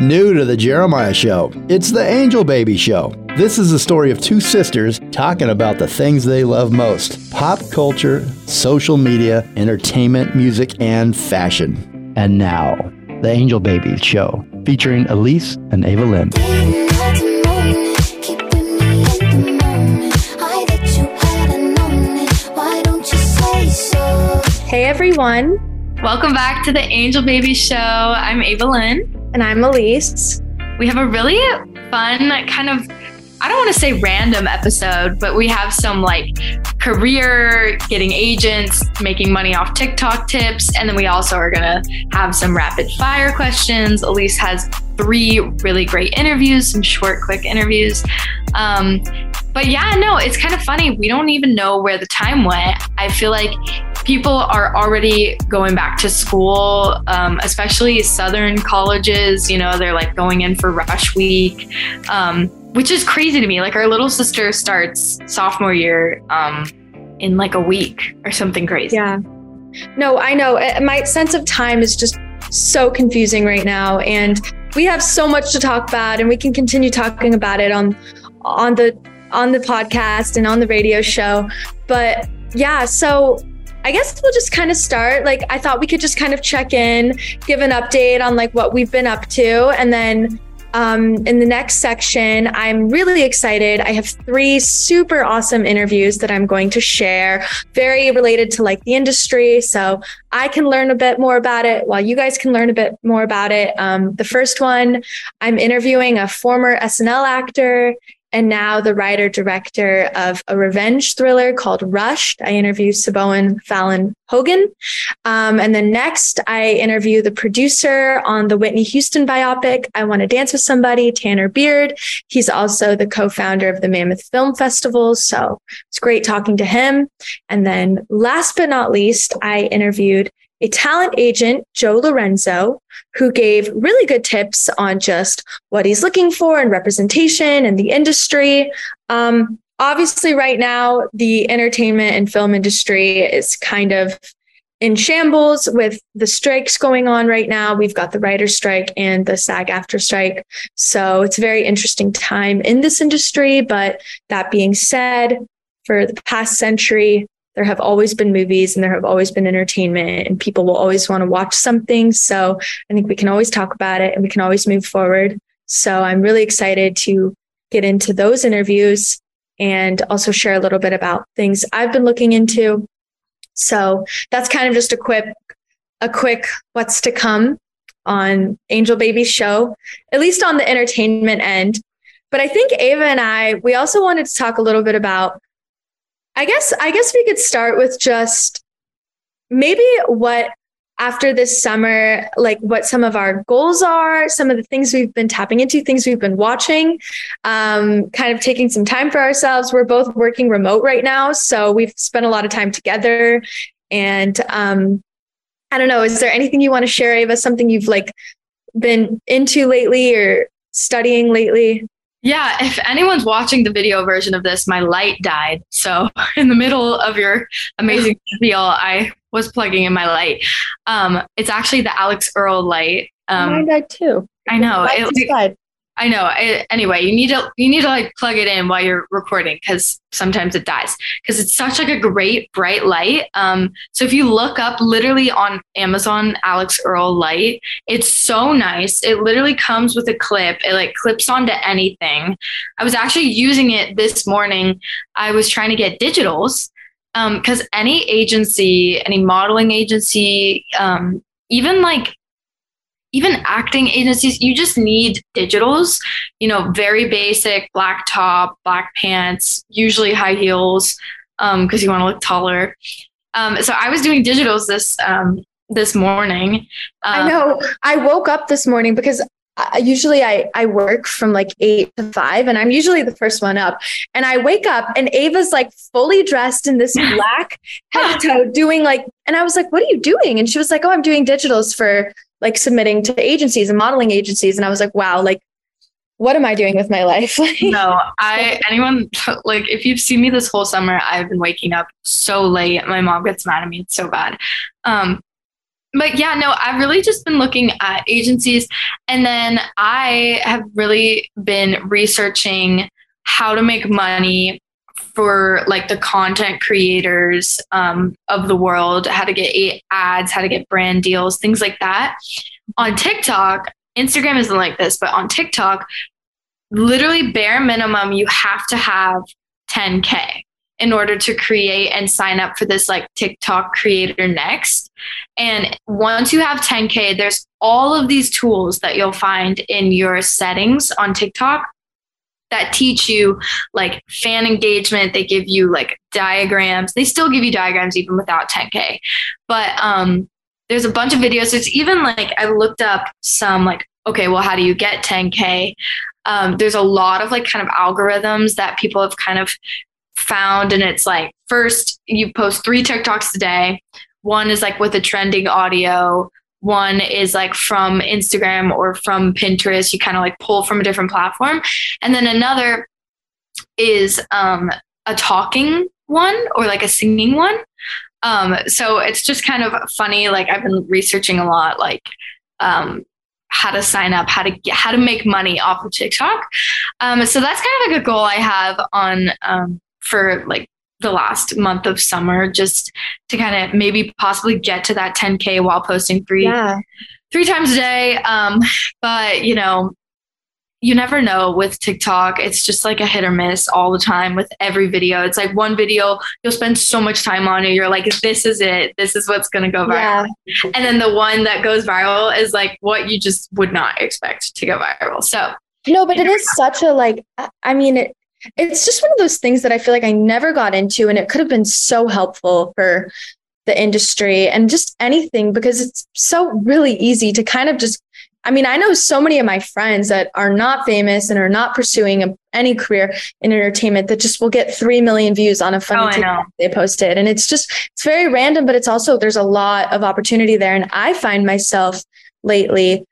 New to the Jeremiah Show, it's the Angel Baby Show. This is the story of two sisters talking about the things they love most pop culture, social media, entertainment, music, and fashion. And now, the Angel Baby Show, featuring Elise and Ava Lynn. Hey everyone, Welcome back to the Angel Baby Show. I'm Ava Lynn. And I'm Elise. We have a really fun, kind of, I don't want to say random episode, but we have some like career, getting agents, making money off TikTok tips. And then we also are going to have some rapid fire questions. Elise has three really great interviews, some short, quick interviews. Um, but yeah, no, it's kind of funny. We don't even know where the time went. I feel like people are already going back to school, um, especially Southern colleges. You know, they're like going in for rush week, um, which is crazy to me. Like our little sister starts sophomore year um, in like a week or something crazy. Yeah. No, I know. Uh, My sense of time is just so confusing right now. And we have so much to talk about and we can continue talking about it on on the on the podcast and on the radio show. But yeah, so I guess we'll just kind of start. Like I thought we could just kind of check in, give an update on like what we've been up to, and then um, in the next section, I'm really excited. I have three super awesome interviews that I'm going to share, very related to like the industry. So I can learn a bit more about it while you guys can learn a bit more about it. Um, the first one, I'm interviewing a former SNL actor and now the writer director of a revenge thriller called Rushed. I interview Siobhan Fallon Hogan. Um, and then next, I interview the producer on the Whitney Houston biopic, I Want to Dance with Somebody, Tanner Beard. He's also the co founder of the Mammoth Film Festival. So it's great talking to him. And then last but not least, I interviewed a talent agent, Joe Lorenzo, who gave really good tips on just what he's looking for and representation and the industry. Um, obviously, right now, the entertainment and film industry is kind of in shambles with the strikes going on right now. We've got the writer's strike and the SAG-AFTRA strike. So it's a very interesting time in this industry. But that being said, for the past century, there have always been movies and there have always been entertainment and people will always want to watch something. So I think we can always talk about it and we can always move forward. So I'm really excited to get into those interviews and also share a little bit about things I've been looking into. So that's kind of just a quick, a quick what's to come on Angel Baby's show, at least on the entertainment end. But I think Ava and I, we also wanted to talk a little bit about I guess I guess we could start with just maybe what after this summer, like what some of our goals are, some of the things we've been tapping into, things we've been watching, um, kind of taking some time for ourselves. We're both working remote right now, so we've spent a lot of time together. And um, I don't know, is there anything you want to share, Ava? Something you've like been into lately or studying lately? Yeah, if anyone's watching the video version of this, my light died. So in the middle of your amazing reveal, I was plugging in my light. Um, it's actually the Alix Earle light. Um, Mine died too. I know. It, died. I know. I, anyway, you need to you need to like plug it in while you're recording because sometimes it dies because it's such like a great bright light. Um, so if you look up literally on Amazon Alix Earle light, it's so nice. It literally comes with a clip. It like clips onto anything. I was actually using it this morning. I was trying to get digitals because any agency, any modeling agency, um, even like even acting agencies, you just need digitals, you know, very basic black top, black pants, usually high heels, um, because you want to look taller. Um, so I was doing digitals this um this morning. I Um, know. I woke up this morning because I, usually I, I work from like eight to five and I'm usually the first one up. And I wake up and Ava's like fully dressed in this black head to toe doing like, and I was like, what are you doing? And she was like, oh, I'm doing digitals for like submitting to agencies and modeling agencies. And I was like, wow, like, what am I doing with my life? No, I anyone like if you've seen me this whole summer, I've been waking up so late. My mom gets mad at me. It's so bad. Um, but yeah, no, I've really just been looking at agencies and then I have really been researching how to make money for like the content creators um, of the world, how to get ads, how to get brand deals, things like that. On TikTok, Instagram isn't like this, but on TikTok, literally bare minimum, you have to have 10K in order to create and sign up for this like TikTok creator next. And once you have 10K, there's all of these tools that you'll find in your settings on TikTok that teach you like fan engagement. They give you like diagrams. They still give you diagrams even without 10K. But um, there's a bunch of videos. It's even like I looked up some like, okay, well, how do you get 10K? Um, there's a lot of like kind of algorithms that people have kind of found. And it's like, first, you post three TikToks a day. One is like with a trending audio. One is like from Instagram or from Pinterest. You kind of like pull from a different platform. And then another is um, a talking one or like a singing one. Um, so it's just kind of funny. Like I've been researching a lot, like um, how to sign up, how to get, how to make money off of TikTok. Um, so that's kind of like a goal I have on um, for like the last month of summer just to kind of maybe possibly get to that 10k while posting three yeah. three times a day um but you know you never know with TikTok. It's just like a hit or miss all the time with every video. It's like one video you'll spend so much time on it. You're like, this is it. This is what's going to go viral. Yeah. And then the one that goes viral is like what you just would not expect to go viral. So, no, but it is such a like, I mean, it, it's just one of those things that I feel like I never got into, and it could have been so helpful for the industry and just anything because it's so really easy to kind of just. I mean, I know so many of my friends that are not famous and are not pursuing a, any career in entertainment that just will get 3 million views on a funny oh, they posted. And it's just, it's very random, but it's also, there's a lot of opportunity there. And I find myself lately,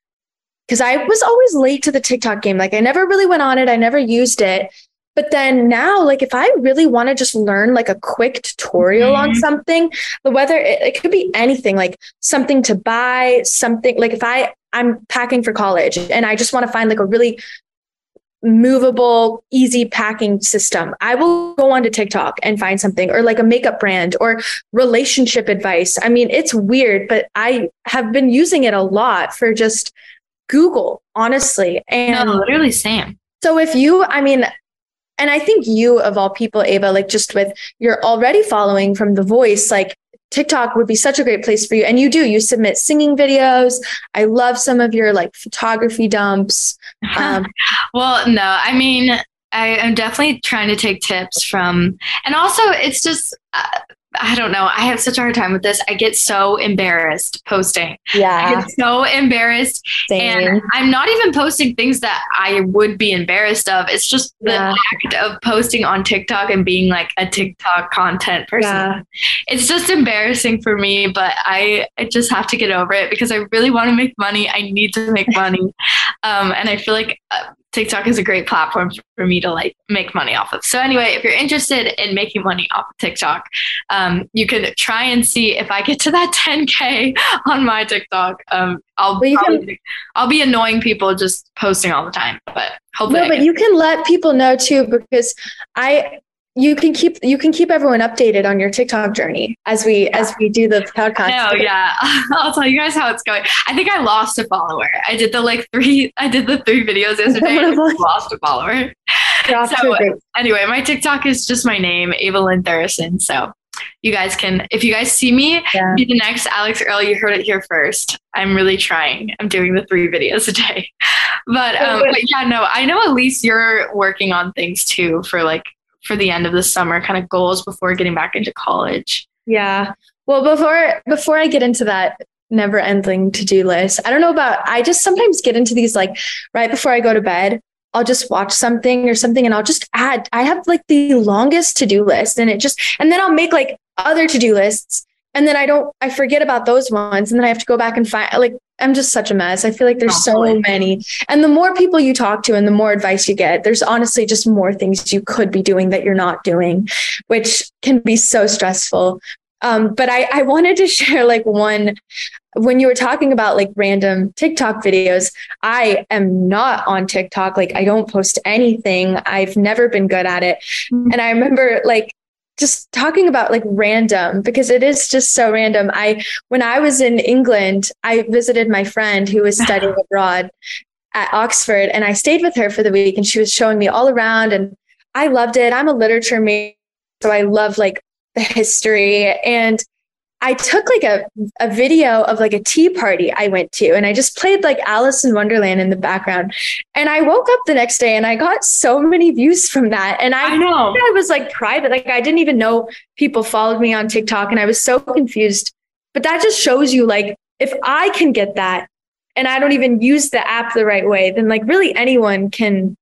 because I was always late to the TikTok game. Like I never really went on it, I never used it. But then now, like if I really want to just learn like a quick tutorial mm-hmm. on something, the weather, it, it could be anything like something to buy, something like if I, I'm packing for college and I just want to find like a really movable, easy packing system. I will go onto TikTok and find something or like a makeup brand or relationship advice. I mean, it's weird, but I have been using it a lot for just Google, honestly. And no, literally same. So if you, I mean, and I think you, of all people, Ava, like just with you're already following from The Voice, like TikTok would be such a great place for you. And you do, you submit singing videos. I love some of your like photography dumps. Um, well, no, I mean, I am definitely trying to take tips from, and also it's just, uh, I don't know. I have such a hard time with this. I get so embarrassed posting. Yeah. I get so embarrassed. Same. And I'm not even posting things that I would be embarrassed of. It's just the yeah. act of posting on TikTok and being like a TikTok content person. Yeah. It's just embarrassing for me, but I, I just have to get over it because I really want to make money. I need to make money. um, and I feel like uh, TikTok is a great platform for me to like make money off of. So anyway, if you're interested in making money off of TikTok, um, you can try and see if I get to that 10k on my TikTok. Um, I'll well, probably, can, I'll be annoying people just posting all the time, but hopefully. No, but you can let people know too because I you can keep you can keep everyone updated on your TikTok journey as we yeah. as we do the podcast. No, yeah, I'll tell you guys how it's going. I think I lost a follower. I did the like three. I did the three videos yesterday. I lost a follower. so anyway, my TikTok is just my name, Ava Lynn Thuresson. So you guys can, if you guys see me, yeah. be the next Alix Earle. You heard it here first. I'm really trying. I'm doing the three videos a day. But um, but yeah, no, I know at least you're working on things too for like for the end of the summer kind of goals before getting back into college? Yeah. Well, before before I get into that never ending to-do list, I don't know about I just sometimes get into these like right before I go to bed, I'll just watch something or something and I'll just add I have like the longest to-do list and it just and then I'll make like other to-do lists and then I don't I forget about those ones and then I have to go back and find like I'm just such a mess. I feel like there's oh, so many. And the more people you talk to and the more advice you get, there's honestly just more things you could be doing that you're not doing, which can be so stressful. Um, but I, I wanted to share like one when you were talking about like random TikTok videos, I am not on TikTok. Like I don't post anything. I've never been good at it. Mm-hmm. And I remember like just talking about like random because it is just so random. I when I was in England, I visited my friend who was studying abroad at Oxford and I stayed with her for the week and she was showing me all around and I loved it. I'm a literature major, so I love like the history and I took like a, a video of like a tea party I went to and I just played like Alice in Wonderland in the background. And I woke up the next day and I got so many views from that. And I, I know I was like private. Like I didn't even know people followed me on TikTok and I was so confused. But that just shows you like if I can get that and I don't even use the app the right way, then like really anyone can.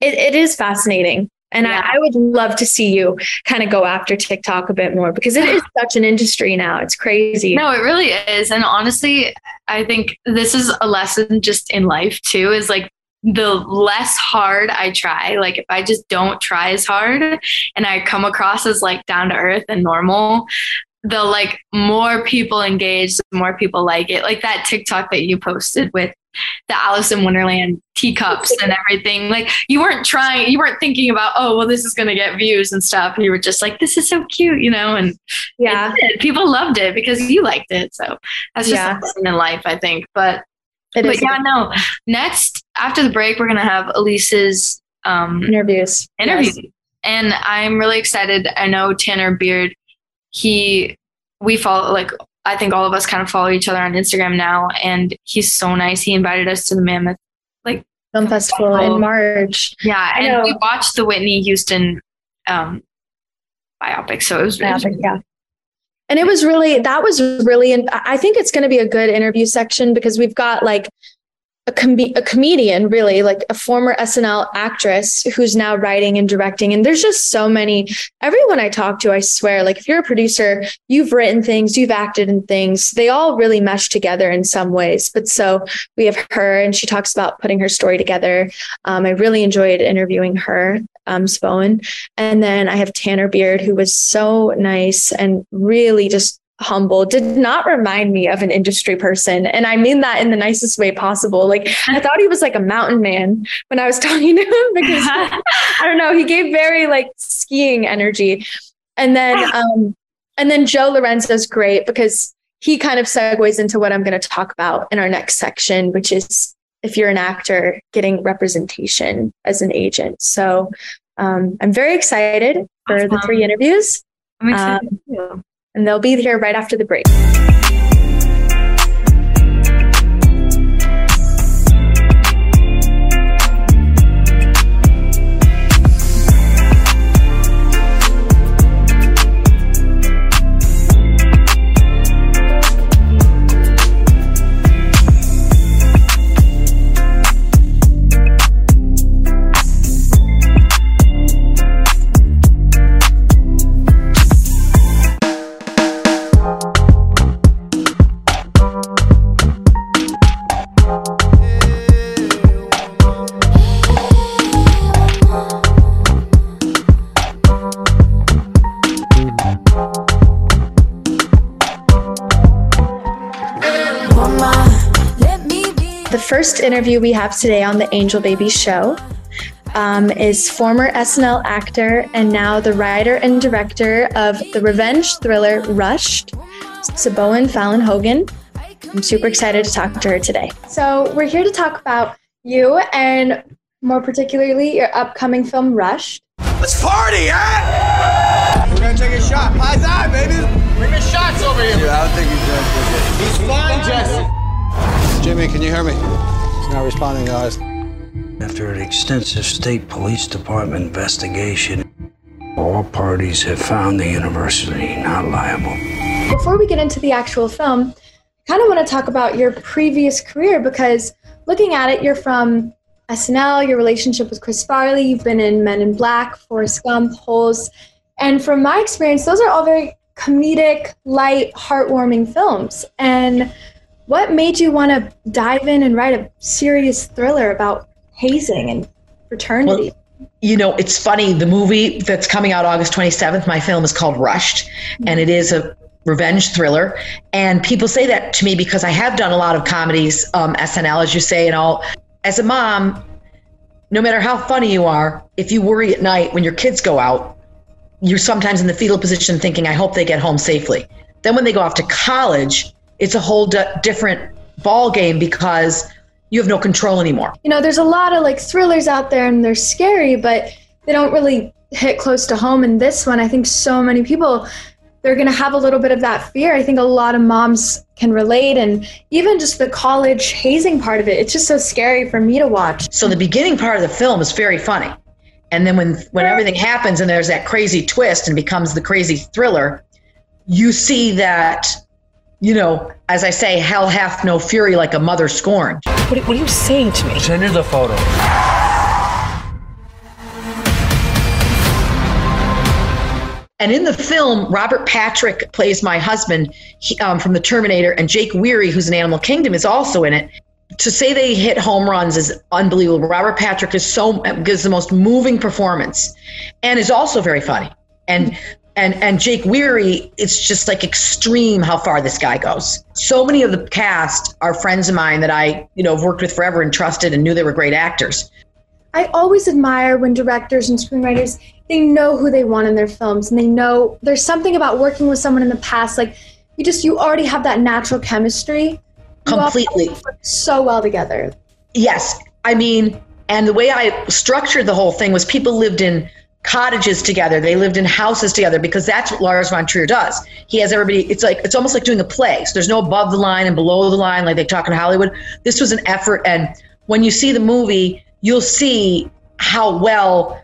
It, it is fascinating. And yeah. I, I, would love to see you kind of go after TikTok a bit more because it is such an industry now. It's crazy. No, it really is. And honestly, I think this is a lesson just in life too, is like the less hard I try, like if I just don't try as hard and I come across as like down to earth and normal, the like more people engage, the more people like it. Like that TikTok that you posted with the Alice in Wonderland teacups and everything. Like you weren't trying, you weren't thinking about, oh, well, this is going to get views and stuff. You were just like, this is so cute, you know? And yeah, people loved it because you liked it. So that's just yeah. in life, I think. But, it but yeah, no. Next, after the break, we're going to have Elise's um, interviews. Interviews. Yes. And I'm really excited. I know Tanner Beard, he, we follow like I think all of us kind of follow each other on Instagram now, and he's so nice. He invited us to the Mammoth like film festival in March. Yeah, and we watched the Whitney Houston um, biopic, so it was, biopic, it yeah. And it was really that was really I think it's going to be a good interview section because we've got like a, com- a comedian, really, like a former SNL actress who's now writing and directing. And there's just so many. Everyone I talk to, I swear, like if you're a producer, you've written things, you've acted in things. They all really mesh together in some ways. But so we have her, and she talks about putting her story together. Um, I really enjoyed interviewing her, um. And then I have Tanner Beard, who was so nice and really just humble did not remind me of an industry person. And i mean that in the nicest way possible. Like i thought he was like a mountain man when i was talking to him because i don't know he gave very like skiing energy. And then um and then joe lorenzo is great because he kind of segues into what i'm going to talk about in our next section which is if you're an actor getting representation as an agent. So um, i'm very excited for awesome. the three interviews. I'm excited um, and they'll be here right after the break. First interview we have today on the Angel Baby Show um, is former SNL actor and now the writer and director of the revenge thriller Rushed, Siobhan Fallon Hogan. I'm super excited to talk to her today. So, we're here to talk about you and more particularly your upcoming film Rushed. Let's party, huh? We're gonna take a shot. High dive, baby. Bring the shots over here. Dude, I don't think he's doing He's fine, Jesse. Jimmy, can you hear me? He's not responding, guys. After an extensive state police department investigation, all parties have found the university not liable. Before we get into the actual film, I kind of want to talk about your previous career because looking at it, you're from SNL, your relationship with Chris Farley, you've been in Men in Black, Forrest Gump, Holes. And from my experience, those are all very comedic, light, heartwarming films. And what made you want to dive in and write a serious thriller about hazing and fraternity? Well, you know, it's funny. The movie that's coming out August 27th, my film is called Rushed, mm-hmm. and it is a revenge thriller. And people say that to me because I have done a lot of comedies, um, SNL, as you say, and all. As a mom, no matter how funny you are, if you worry at night when your kids go out, you're sometimes in the fetal position thinking, I hope they get home safely. Then when they go off to college, it's a whole d- different ball game because you have no control anymore. You know, there's a lot of like thrillers out there and they're scary, but they don't really hit close to home. And this one, I think so many people they're going to have a little bit of that fear. I think a lot of moms can relate and even just the college hazing part of it. It's just so scary for me to watch. So the beginning part of the film is very funny. And then when when everything happens and there's that crazy twist and becomes the crazy thriller, you see that you know, as I say, hell hath no fury like a mother scorned. What, what are you saying to me? Send her the photo. And in the film, Robert Patrick plays my husband he, um, from the Terminator, and Jake Weary, who's in Animal Kingdom, is also in it. To say they hit home runs is unbelievable. Robert Patrick is so gives the most moving performance, and is also very funny. And and and Jake Weary, it's just like extreme how far this guy goes. So many of the cast are friends of mine that I you know have worked with forever and trusted and knew they were great actors. I always admire when directors and screenwriters they know who they want in their films and they know there's something about working with someone in the past like you just you already have that natural chemistry completely so well together yes i mean and the way i structured the whole thing was people lived in cottages together they lived in houses together because that's what lars von trier does he has everybody it's like it's almost like doing a play so there's no above the line and below the line like they talk in hollywood this was an effort and when you see the movie you'll see how well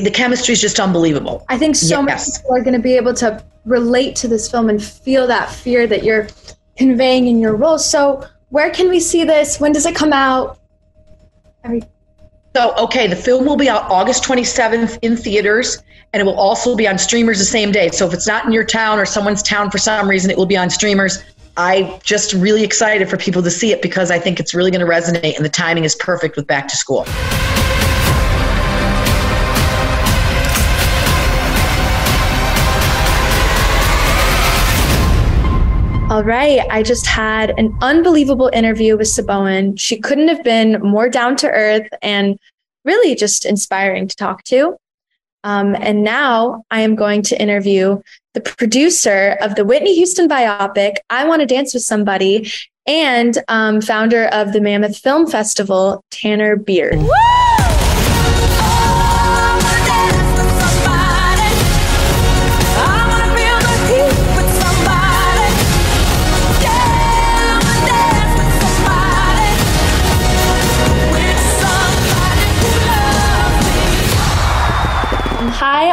the chemistry is just unbelievable. I think so yes. many people are going to be able to relate to this film and feel that fear that you're conveying in your role. So, where can we see this? When does it come out? Every- so, okay, the film will be out August 27th in theaters, and it will also be on streamers the same day. So, if it's not in your town or someone's town for some reason, it will be on streamers. I just really excited for people to see it because I think it's really going to resonate, and the timing is perfect with back to school. Right. I just had an unbelievable interview with Siobhan. She couldn't have been more down to earth and really just inspiring to talk to. Um, and now I am going to interview the producer of the Whitney Houston biopic, I Want to Dance with Somebody, and um, founder of the Mammoth Film Festival, Tanner Beard. Woo!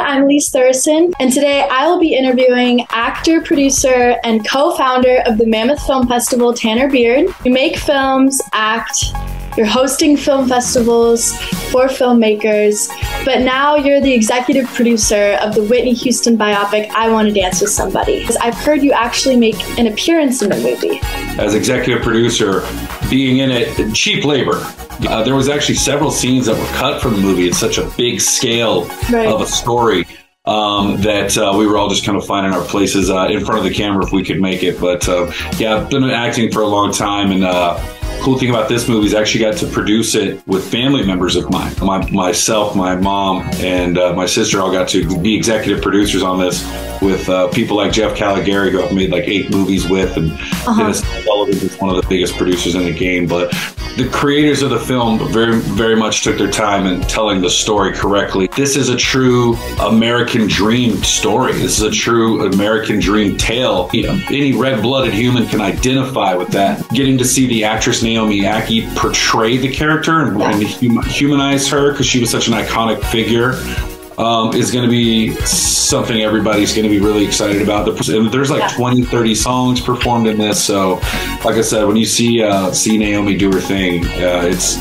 I'm Lise Thuresson, and today I will be interviewing actor, producer, and co founder of the Mammoth Film Festival, Tanner Beard. You make films, act, you're hosting film festivals for filmmakers, but now you're the executive producer of the Whitney Houston biopic, I Want to Dance with Somebody. Because I've heard you actually make an appearance in the movie. As executive producer, being in it, cheap labor. Uh, there was actually several scenes that were cut from the movie. It's such a big scale right. of a story um, that uh, we were all just kind of finding our places uh, in front of the camera if we could make it. But uh, yeah, I've been acting for a long time and uh, cool thing about this movie is I actually got to produce it with family members of mine. My, myself, my mom, and uh, my sister all got to be executive producers on this with uh, people like Jeff Kalligheri, who I've made like eight movies with, and uh-huh. Dennis Sullivan is one of the biggest producers in the game. But the creators of the film very, very much took their time in telling the story correctly. This is a true American dream story. This is a true American dream tale. You know, any red-blooded human can identify with that. Getting to see the actress Naomi Ackie portray the character and, and humanize her because she was such an iconic figure um, is going to be something everybody's going to be really excited about. There's like 20, 30 songs performed in this. So, like I said, when you see uh, see Naomi do her thing, uh, it's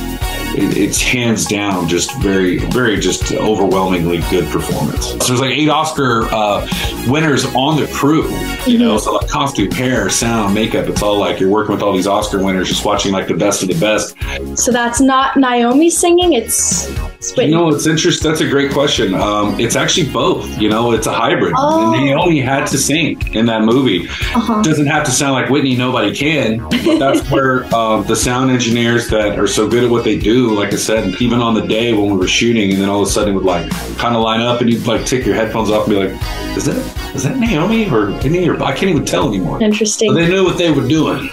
it's hands down just very, very just overwhelmingly good performance. So there's like eight Oscar uh, winners on the crew, you know, mm-hmm. so like costume, hair, sound, makeup, it's all like you're working with all these Oscar winners, just watching like the best of the best. So that's not Naomi singing, it's? You know, it's interesting. That's a great question. Um, it's actually both. You know, it's a hybrid. Oh. Naomi had to sing in that movie. Uh-huh. Doesn't have to sound like Whitney. Nobody can. But that's where uh, the sound engineers that are so good at what they do. Like I said, even on the day when we were shooting, and then all of a sudden it would like kind of line up, and you'd like take your headphones off and be like, "Is that is that Naomi or Whitney?" Or I can't even tell anymore. Interesting. But they knew what they were doing.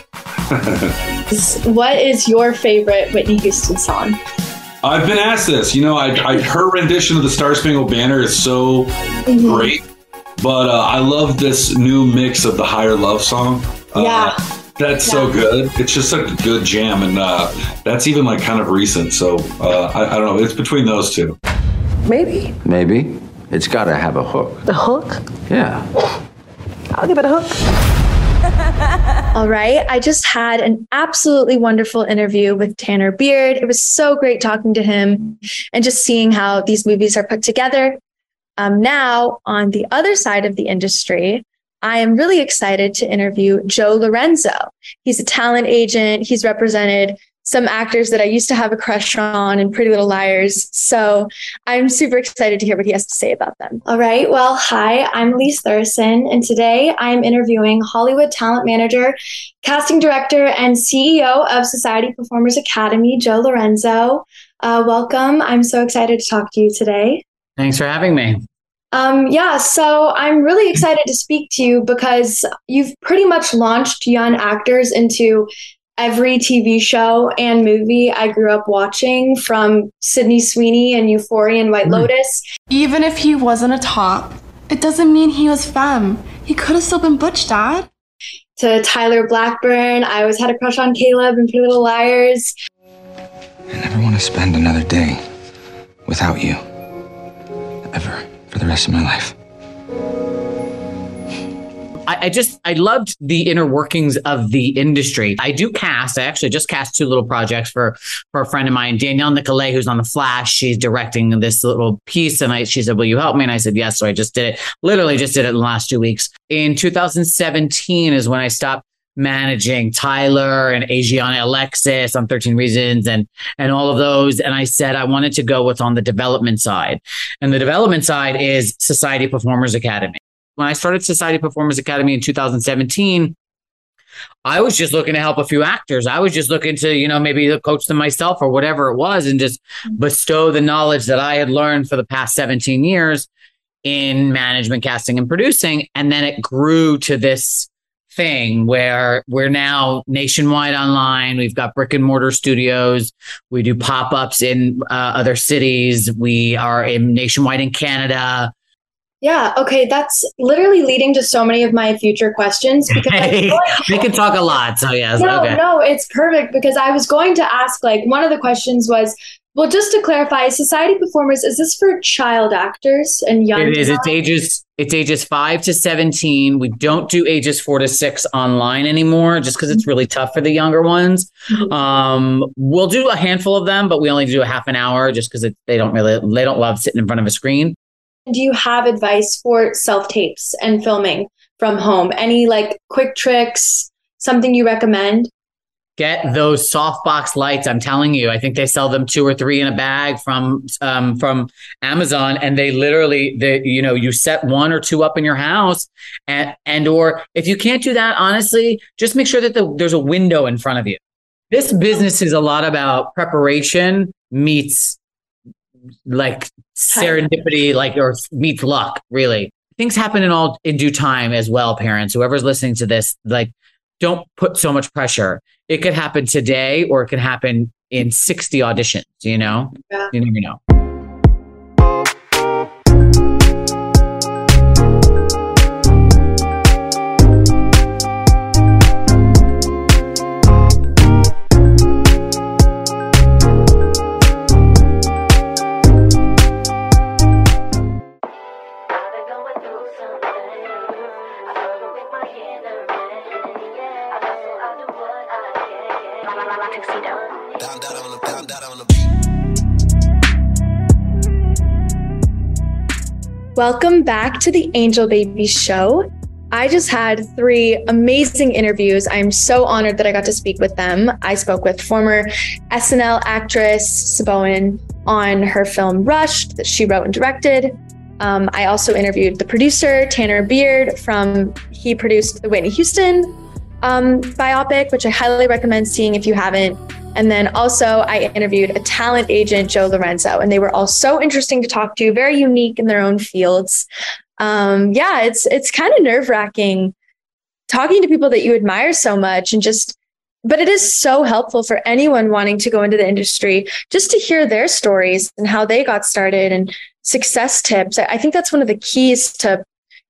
What is your favorite Whitney Houston song? I've been asked this. You know, I, I her rendition of the Star Spangled Banner is so great, but uh, I love this new mix of the Higher Love song. Uh, Yeah. That's so good. It's just such a good jam, and uh, that's even like kind of recent. So uh, I, I don't know. It's between those two. Maybe. Maybe. It's got to have a hook. The hook? Yeah. I'll give it a hook. All right. I just had an absolutely wonderful interview with Tanner Beard. It was so great talking to him and just seeing how these movies are put together. Um, now, on the other side of the industry, I am really excited to interview Joe Lorenzo. He's a talent agent. He's represented some actors that I used to have a crush on in Pretty Little Liars. So I'm super excited to hear what he has to say about them. All right. Well, hi, I'm Lise Thuresson, and today I'm interviewing Hollywood talent manager, casting director, and CEO of Society Performers Academy, Joe Lorenzo. Uh, welcome. I'm so excited to talk to you today. Thanks for having me. Um, yeah, so I'm really excited to speak to you because you've pretty much launched young actors into every TV show and movie I grew up watching from Sydney Sweeney and Euphoria and White Lotus. Even if he wasn't a top, it doesn't mean he was femme. He could have still been Butch, Dad. To Tyler Blackburn, I always had a crush on Caleb and Pretty Little Liars. I never want to spend another day without you. Ever. For the rest of my life. I, just I loved the inner workings of the industry. I do cast. I actually just cast two little projects for for a friend of mine, Danielle Nicolet, who's on the Flash. She's directing this little piece, and I she said, "Will you help me?" And I said, "Yes." So I just did it. Literally, just did it in the last two weeks. In 2017 is when I stopped managing Tyler and Ajiona Alexus on 13 Reasons and and all of those. And I said I wanted to go what's on the development side. And the development side is Society Performers Academy. When I started Society Performers Academy in 2017, I was just looking to help a few actors. I was just looking to, you know, maybe coach them myself or whatever it was and just mm-hmm. bestow the knowledge that I had learned for the past 17 years in management, casting, and producing. And then it grew to this thing where we're now nationwide online. We've got brick and mortar studios. We do pop ups in uh, other cities. We are in nationwide in Canada. Yeah, okay, that's literally leading to so many of my future questions because I Hey, like- we can talk a lot. So, yes. No, okay. no, it's perfect because I was going to ask like one of the questions was, well, just to clarify, society performers is this for child actors and young? It is. It's ages. It's ages five to seventeen. We don't do ages four to six online anymore, just because it's really tough for the younger ones. Um, we'll do a handful of them, but we only do a half an hour, just because they don't really they don't love sitting in front of a screen. Do you have advice for self tapes and filming from home? Any like quick tricks? Something you recommend? Get those softbox lights. I'm telling you, I think they sell them two or three in a bag from um, from Amazon, and they literally, they you know, you set one or two up in your house, and and or if you can't do that, honestly, just make sure that the, there's a window in front of you. This business is a lot about preparation meets like serendipity, like or meets luck. Really, things happen in all in due time as well. Parents, whoever's listening to this, like don't put so much pressure. It could happen today or it could happen in 60 auditions, you know? Yeah. You never know. Welcome back to the Angel Baby Show. I just had three amazing interviews. I'm so honored that I got to speak with them. I spoke with former SNL actress Siobhan on her film Rushed that she wrote and directed. Um, I also interviewed the producer Tanner Beard from he produced the Whitney Houston um, biopic, which I highly recommend seeing if you haven't. And then also, I interviewed a talent agent, Joe Lorenzo, and they were all so interesting to talk to, very unique in their own fields um, yeah, it's it's kind of nerve wracking talking to people that you admire so much and just but it is so helpful for anyone wanting to go into the industry just to hear their stories and how they got started and success tips. I think that's one of the keys to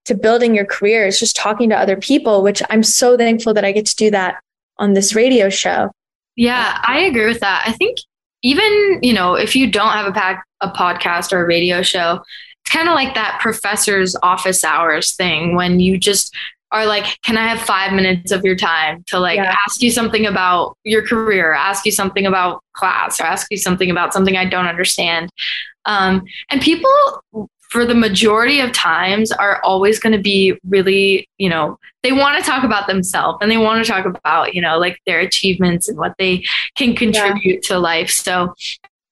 to building your career is just talking to other people, which I'm so thankful that I get to do that on this radio show. Yeah, I agree with that. I think even, you know, if you don't have a, pack, a podcast or a radio show, it's kind of like that professor's office hours thing when you just are like, can I have five minutes of your time to like yeah. ask you something about your career, ask you something about class, or ask you something about something I don't understand? Um, and people, for the majority of times, are always going to be really, you know, they want to talk about themselves and they want to talk about, you know, like their achievements and what they can contribute yeah. to life. So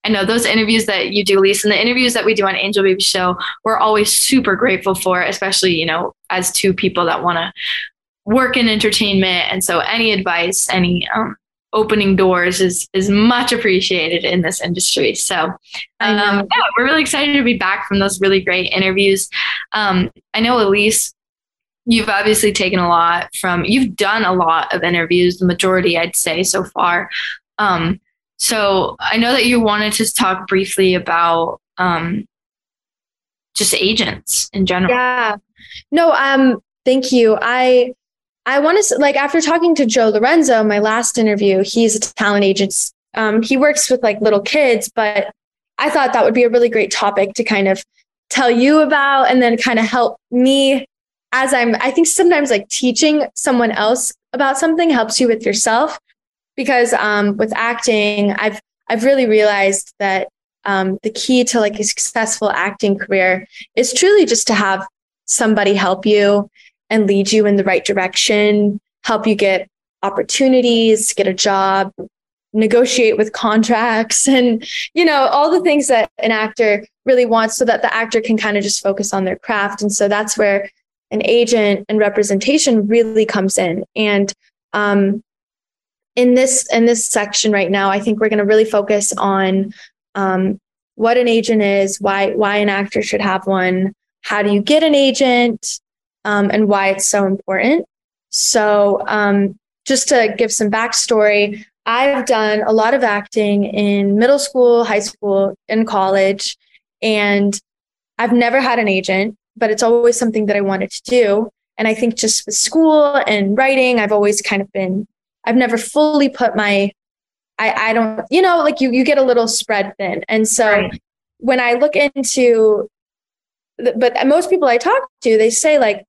I know those interviews that you do, Lisa, and the interviews that we do on Angel Baby Show, we're always super grateful for, especially, you know, as two people that want to work in entertainment. And so any advice, any um, opening doors is is much appreciated in this industry. So um, yeah, we're really excited to be back from those really great interviews. Um, I know Elise, you've obviously taken a lot from you've done a lot of interviews, the majority I'd say so far. Um, so I know that you wanted to talk briefly about um, just agents in general. Yeah. No, um, thank you. I I want to like after talking to Joe Lorenzo, my last interview, he's a talent agent. Um, he works with like little kids, but I thought that would be a really great topic to kind of tell you about and then kind of help me as I'm I think sometimes like teaching someone else about something helps you with yourself because um, with acting, I've I've really realized that um, the key to like a successful acting career is truly just to have somebody help you and lead you in the right direction, help you get opportunities, get a job, negotiate with contracts, and you know all the things that an actor really wants, so that the actor can kind of just focus on their craft. And so that's where an agent and representation really comes in. And um, in this in this section right now, I think we're going to really focus on um, what an agent is, why why an actor should have one, how do you get an agent, um, and why it's so important. So, um, just to give some backstory, I've done a lot of acting in middle school, high school, and college, and I've never had an agent, but it's always something that I wanted to do. And I think just with school and writing, I've always kind of been I've never fully put my I, I don't, you know, like you you get a little spread thin. And so right. when I look into but most people I talk to, they say like,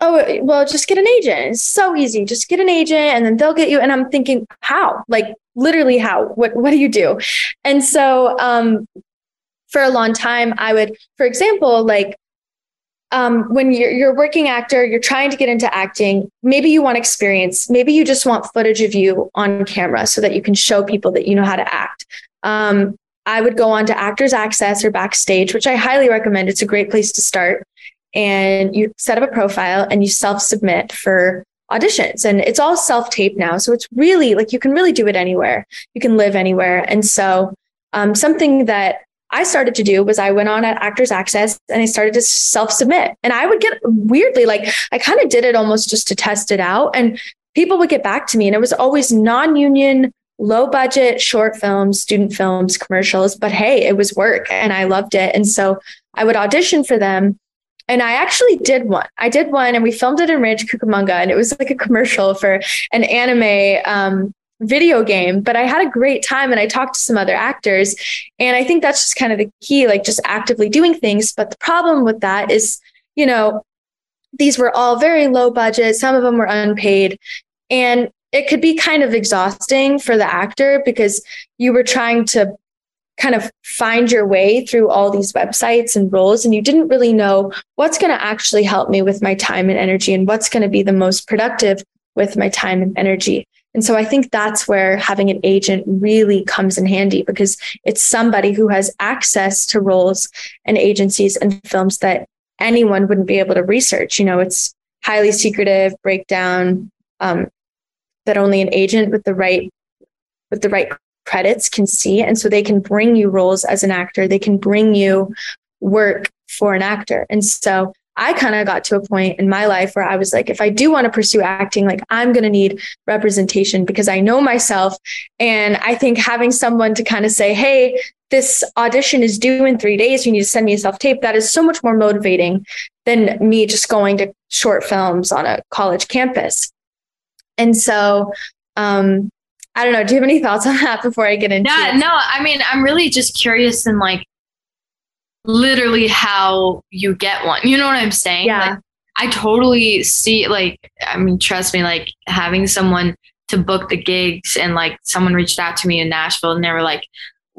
oh, well, just get an agent. It's so easy. Just get an agent and then they'll get you. And I'm thinking, how? Like literally how? What what do you do? And so um for a long time, I would, for example, like um, when you're, you're a working actor, you're trying to get into acting, maybe you want experience, maybe you just want footage of you on camera so that you can show people that you know how to act. Um, I would go on to Actors Access or Backstage, which I highly recommend. It's a great place to start. And you set up a profile and you self submit for auditions. And it's all self tape now. So it's really like you can really do it anywhere. You can live anywhere. And so um, something that I started to do was I went on at Actors Access and I started to self submit. And I would get weirdly, like, I kind of did it almost just to test it out. And people would get back to me. And it was always non union, low budget, short films, student films, commercials. But hey, it was work and I loved it. And so I would audition for them. And I actually did one. I did one and we filmed it in Rancho Cucamonga. And it was like a commercial for an anime um, video game, but I had a great time and I talked to some other actors. And I think that's just kind of the key, like just actively doing things. But the problem with that is, you know, these were all very low budget, some of them were unpaid. And it could be kind of exhausting for the actor because you were trying to kind of find your way through all these websites and roles and you didn't really know what's going to actually help me with my time and energy and what's going to be the most productive with my time and energy. And so I think that's where having an agent really comes in handy because it's somebody who has access to roles and agencies and films that anyone wouldn't be able to research. You know, it's highly secretive, breakdown um, that only an agent with the right with the right credits can see. And so they can bring you roles as an actor. They can bring you work for an actor. And so I kind of got to a point in my life where I was like, if I do want to pursue acting, like I'm going to need representation because I know myself. And I think having someone to kind of say, hey, this audition is due in three days. You need to send me a self tape. That is so much more motivating than me just going to short films on a college campus. And so, um, I don't know. Do you have any thoughts on that before I get into yeah, it? no, I mean, I'm really just curious in like literally how you get one. You know what I'm saying? Yeah. Like, I totally see like I mean, trust me, like having someone to book the gigs and like someone reached out to me in Nashville and they were like,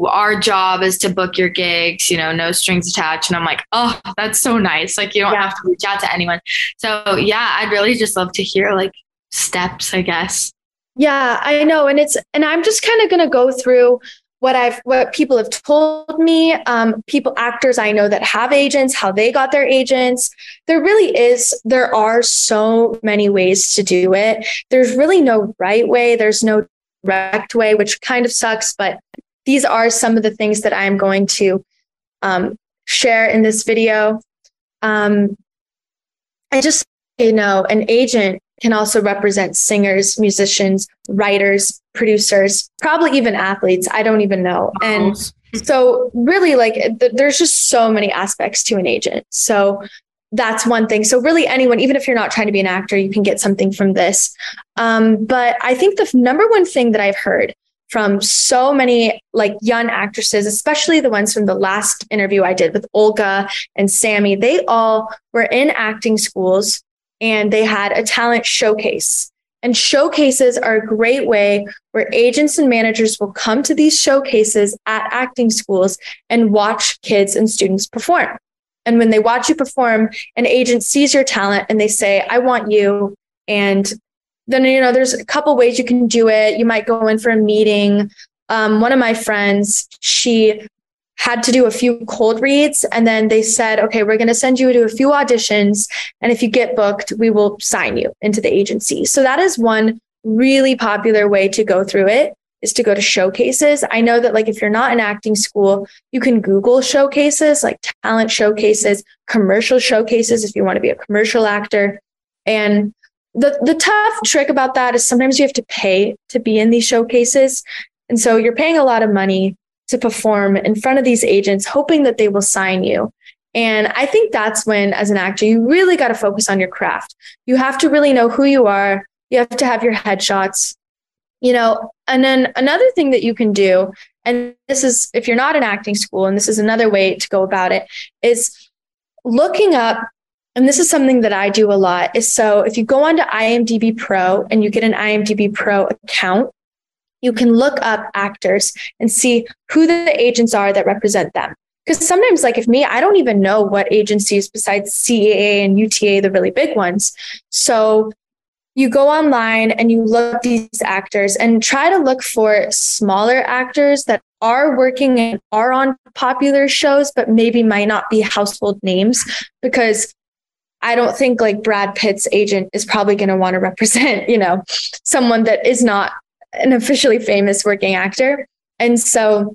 our job is to book your gigs, you know, no strings attached. And I'm like, oh, that's so nice. Like you don't Yeah. have to reach out to anyone. So yeah, I'd really just love to hear like steps, I guess. Yeah, I know. And it's, and I'm just kind of going to go through what I've, what people have told me, um, people, actors I know that have agents, how they got their agents. There really is, there are so many ways to do it. There's really no right way. There's no direct way, which kind of sucks, but these are some of the things that I'm going to um, share in this video. Um, I just, you know, an agent can also represent singers, musicians, writers, producers, probably even athletes. I don't even know. And so, really, like, th- there's just so many aspects to an agent. So, that's one thing. So, really, anyone, even if you're not trying to be an actor, you can get something from this. Um, but I think the number one thing that I've heard from so many like young actresses, especially the ones from the last interview I did with Olga and Sammy, they all were in acting schools and they had a talent showcase. And showcases are a great way where agents and managers will come to these showcases at acting schools and watch kids and students perform. And when they watch you perform, an agent sees your talent and they say, I want you. And then, you know, there's a couple ways you can do it. You might go in for a meeting. Um, one of my friends, she had to do a few cold reads and then they said okay we're going to send you to a few auditions and if you get booked we will sign you into the agency. So that is one really popular way to go through it is to go to showcases. I know that like if you're not in acting school you can google showcases like talent showcases commercial showcases if you want to be a commercial actor. And the the tough trick about that is sometimes you have to pay to be in these showcases and so you're paying a lot of money to perform in front of these agents, hoping that they will sign you. And I think that's when, as an actor, you really got to focus on your craft. You have to really know who you are. You have to have your headshots, you know. And then another thing that you can do, and this is if you're not in acting school, and this is another way to go about it, is looking up. And this is something that I do a lot. Is so if you go onto IMDb Pro and you get an IMDb Pro account, you can look up actors and see who the agents are that represent them. Because sometimes, like if me, I don't even know what agencies besides CAA and UTA, the really big ones. So you go online and you look these actors and try to look for smaller actors that are working and are on popular shows, but maybe might not be household names because I don't think like Brad Pitt's agent is probably going to want to represent, you know, someone that is not an officially famous working actor. And so,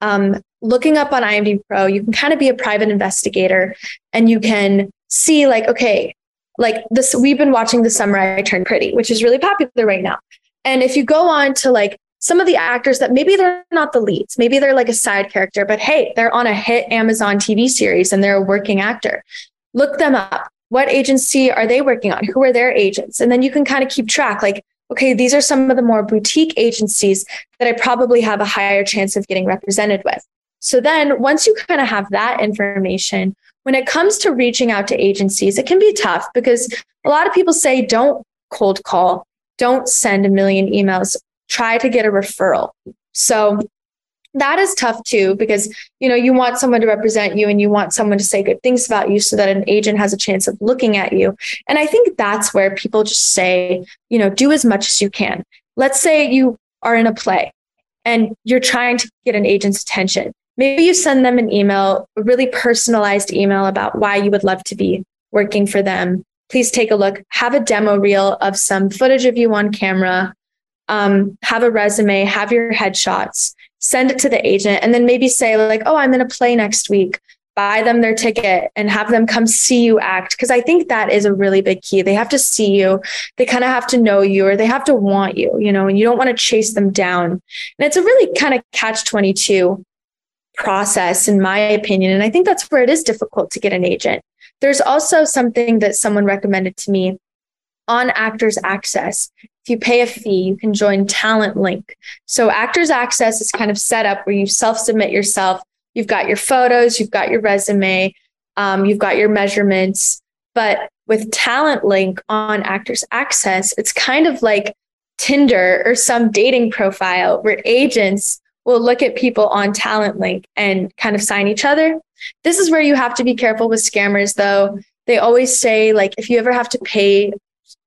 um, looking up on IMDb Pro, you can kind of be a private investigator and you can see, like, okay, like this, we've been watching The Summer I Turned Pretty, which is really popular right now. And if you go on to like some of the actors that maybe they're not the leads, maybe they're like a side character, but hey, they're on a hit Amazon TV series and they're a working actor, look them up. What agency are they working on? Who are their agents? And then you can kind of keep track, like, okay, these are some of the more boutique agencies that I probably have a higher chance of getting represented with. So then once you kind of have that information, when it comes to reaching out to agencies, it can be tough because a lot of people say don't cold call, don't send a million emails, try to get a referral. So that is tough too because you know you want someone to represent you and you want someone to say good things about you so that an agent has a chance of looking at you. And i think that's where people just say you know do as much as you can. Let's say you are in a play and you're trying to get an agent's attention. Maybe you send them an email a really personalized email about why you would love to be working for them. Please take a look. Have a demo reel of some footage of you on camera. Um, have a resume. Have your headshots send it to the agent and then maybe say like oh i'm in a play next week. Buy them their ticket and have them come see you act. Because i think that is a really big key. They have to see you. They kind of have to know you or they have to want you you know and you don't want to chase them down. And it's a really kind of catch 22 process in my opinion and i think that's where it is difficult to get an agent. There's also something that someone recommended to me on actors access if you pay a fee, you can join Talent Link. So Actors Access is kind of set up where you self submit yourself. You've got your photos, you've got your resume, um, you've got your measurements. But with Talent Link on Actors Access, it's kind of like Tinder or some dating profile where agents will look at people on Talent Link and kind of sign each other. This is where you have to be careful with scammers, though. They always say, like, if you ever have to pay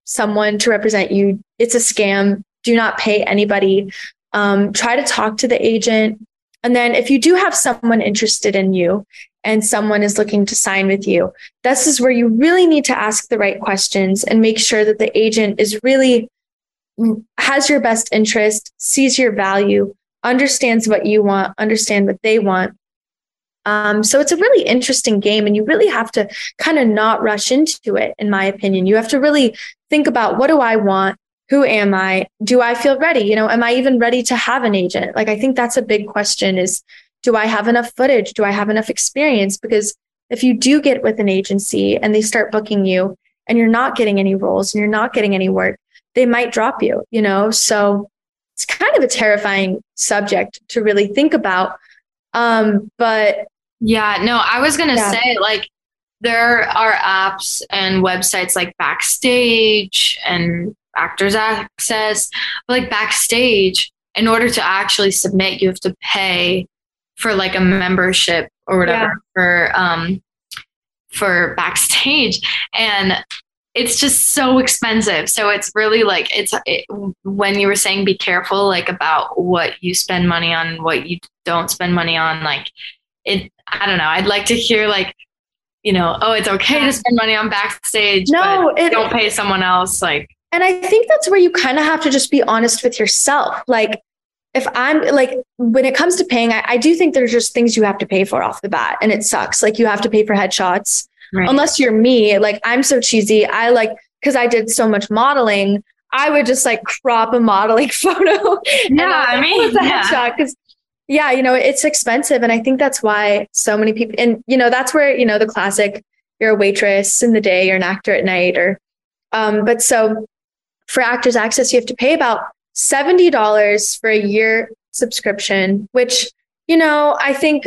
someone to represent you. It's a scam. Do not pay anybody. Um, try to talk to the agent. And then if you do have someone interested in you and someone is looking to sign with you, this is where you really need to ask the right questions and make sure that the agent is really mm, has your best interest, sees your value, understands what you want, understand what they want, um, so it's a really interesting game, and you really have to kind of not rush into it, in my opinion. You have to really think about what do I want? Who am I? Do I feel ready? You know, am I even ready to have an agent? Like, I think that's a big question is do I have enough footage? Do I have enough experience? Because if you do get with an agency and they start booking you and you're not getting any roles and you're not getting any work, they might drop you, you know? So it's kind of a terrifying subject to really think about. Um, but yeah, no, I was gonna yeah. say like there are apps and websites like Backstage and Actors Access, but like Backstage, in order to actually submit, you have to pay for like a membership or whatever yeah. for um for Backstage, and it's just so expensive. So it's really like it's it, when you were saying be careful like about what you spend money on, what you don't spend money on, like it I don't know. I'd like to hear like, you know, oh, it's okay to spend money on backstage. No, it, don't pay someone else. Like, and I think that's where you kind of have to just be honest with yourself. Like, if I'm like, when it comes to paying, I, I, do think there's just things you have to pay for off the bat, and it sucks. Like, you have to pay for headshots. Right. Unless you're me, like I'm so cheesy. I like because I did so much modeling. I would just like crop a modeling photo. Yeah, I, I mean, it's a yeah. headshot because yeah, you know, it's expensive. And I think that's why so many people, and, you know, that's where, you know, the classic, you're a waitress in the day, you're an actor at night, or, um, but so for Actors Access, you have to pay about $70 for a year subscription, which, you know, I think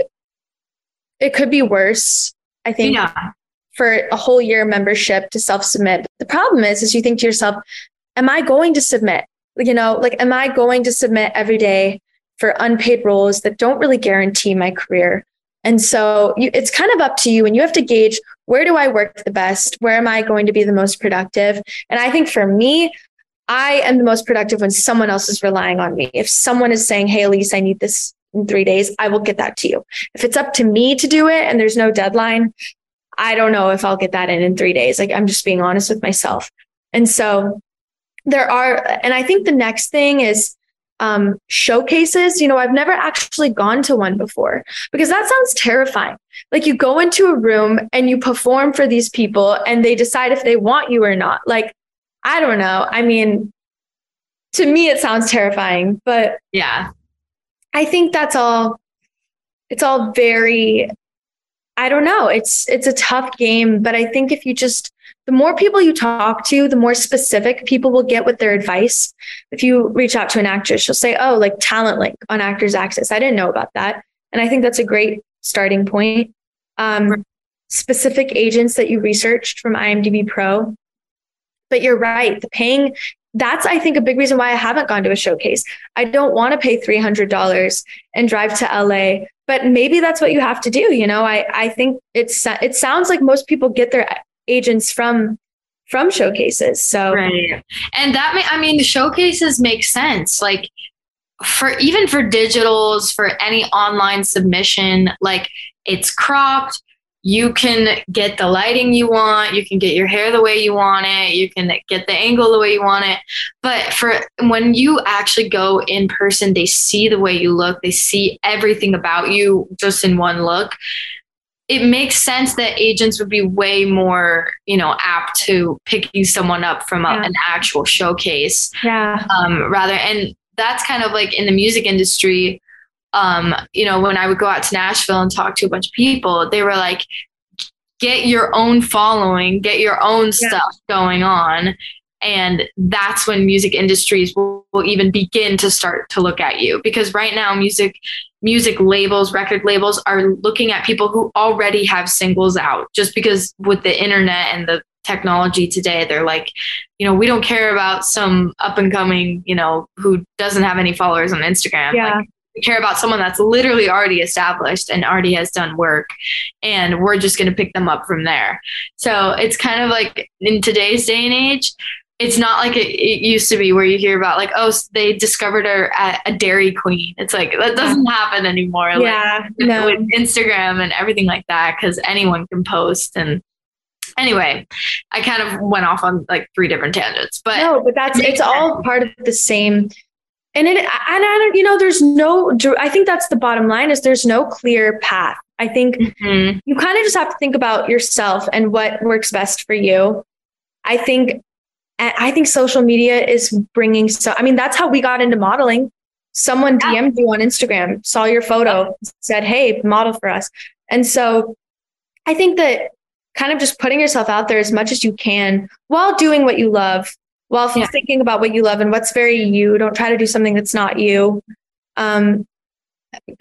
it could be worse. I think yeah. for a whole year membership to self submit. The problem is, is you think to yourself, am I going to submit? You know, like, am I going to submit every day? For unpaid roles that don't really guarantee my career. And so you, it's kind of up to you, and you have to gauge where do I work the best? Where am I going to be the most productive? And I think for me, I am the most productive when someone else is relying on me. If someone is saying, Hey, Elise, I need this in three days, I will get that to you. If it's up to me to do it and there's no deadline, I don't know if I'll get that in in three days. Like I'm just being honest with myself. And so there are, and I think the next thing is um, showcases. You know, I've never actually gone to one before because that sounds terrifying. Like you go into a room and you perform for these people and they decide if they want you or not. Like, I don't know. I mean, to me, it sounds terrifying, but yeah, I think that's all. It's all very, I don't know. It's, it's a tough game, but I think if you just the more people you talk to, the more specific people will get with their advice. If you reach out to an actress, she'll say, Oh, like talent link on Actors Access. I didn't know about that. And I think that's a great starting point. Um, specific agents that you researched from IMDb Pro. But you're right, the paying that's I think a big reason why I haven't gone to a showcase. I don't want to pay $300 and drive to LA, but maybe that's what you have to do, you know? I I think it's it sounds like most people get their agents from from showcases. So right. And that may I mean the showcases make sense. Like for even for digitals, for any online submission, like it's cropped, you can get the lighting you want you can get your hair the way you want it you can get the angle the way you want it but for when you actually go in person they see the way you look they see everything about you just in one look it makes sense that agents would be way more you know apt to picking someone up from a, Yeah. an actual showcase. Yeah. Um, rather and that's kind of like in the music industry um, you know when i would go out to nashville and talk to a bunch of people they were like get your own following get your own stuff going on. And that's when music industries will, will even begin to start to look at you. Because right now music music labels record labels are looking at people who already have singles out just because with the internet and the technology today they're like you know we don't care about some up and coming you know who doesn't have any followers on instagram Yeah. like we care about someone that's literally already established and already has done work and we're just going to pick them up from there so it's kind of like in today's day and age it's not like it, it used to be where you hear about like oh they discovered her at a dairy queen it's like that doesn't happen anymore Yeah, like no. with instagram and everything like that because anyone can post and anyway i kind of went off on like three different tangents but no, but that's it's all part of the same. And it and I don't, you know, there's no. I think that's the bottom line is there's no clear path. I think Mhm. you kind of just have to think about yourself and what works best for you. I think, and I think social media is bringing so. I mean, that's how we got into modeling. Someone DM'd you on Instagram, saw your photo, said, "Hey, model for us," and so I think that kind of just putting yourself out there as much as you can while doing what you love, while Yeah. thinking about what you love and what's very you. Don't try to do something that's not you. Um,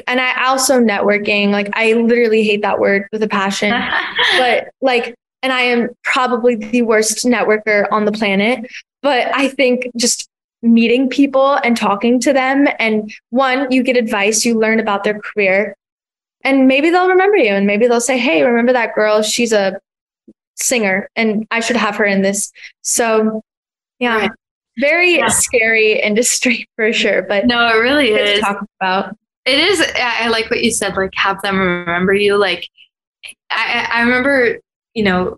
and I also networking. Like I literally hate that word with a passion, but like, and I am probably the worst networker on the planet. But I think just meeting people and talking to them, and one, you get advice, you learn about their career, and maybe they'll remember you, and maybe they'll say, "Hey, remember that girl? She's a singer, and I should have her in this." So, yeah. Right. Very Yeah. scary industry for sure, but no it really is talk about. It is. I like what you said. Like have them remember you. Like I I remember, you know,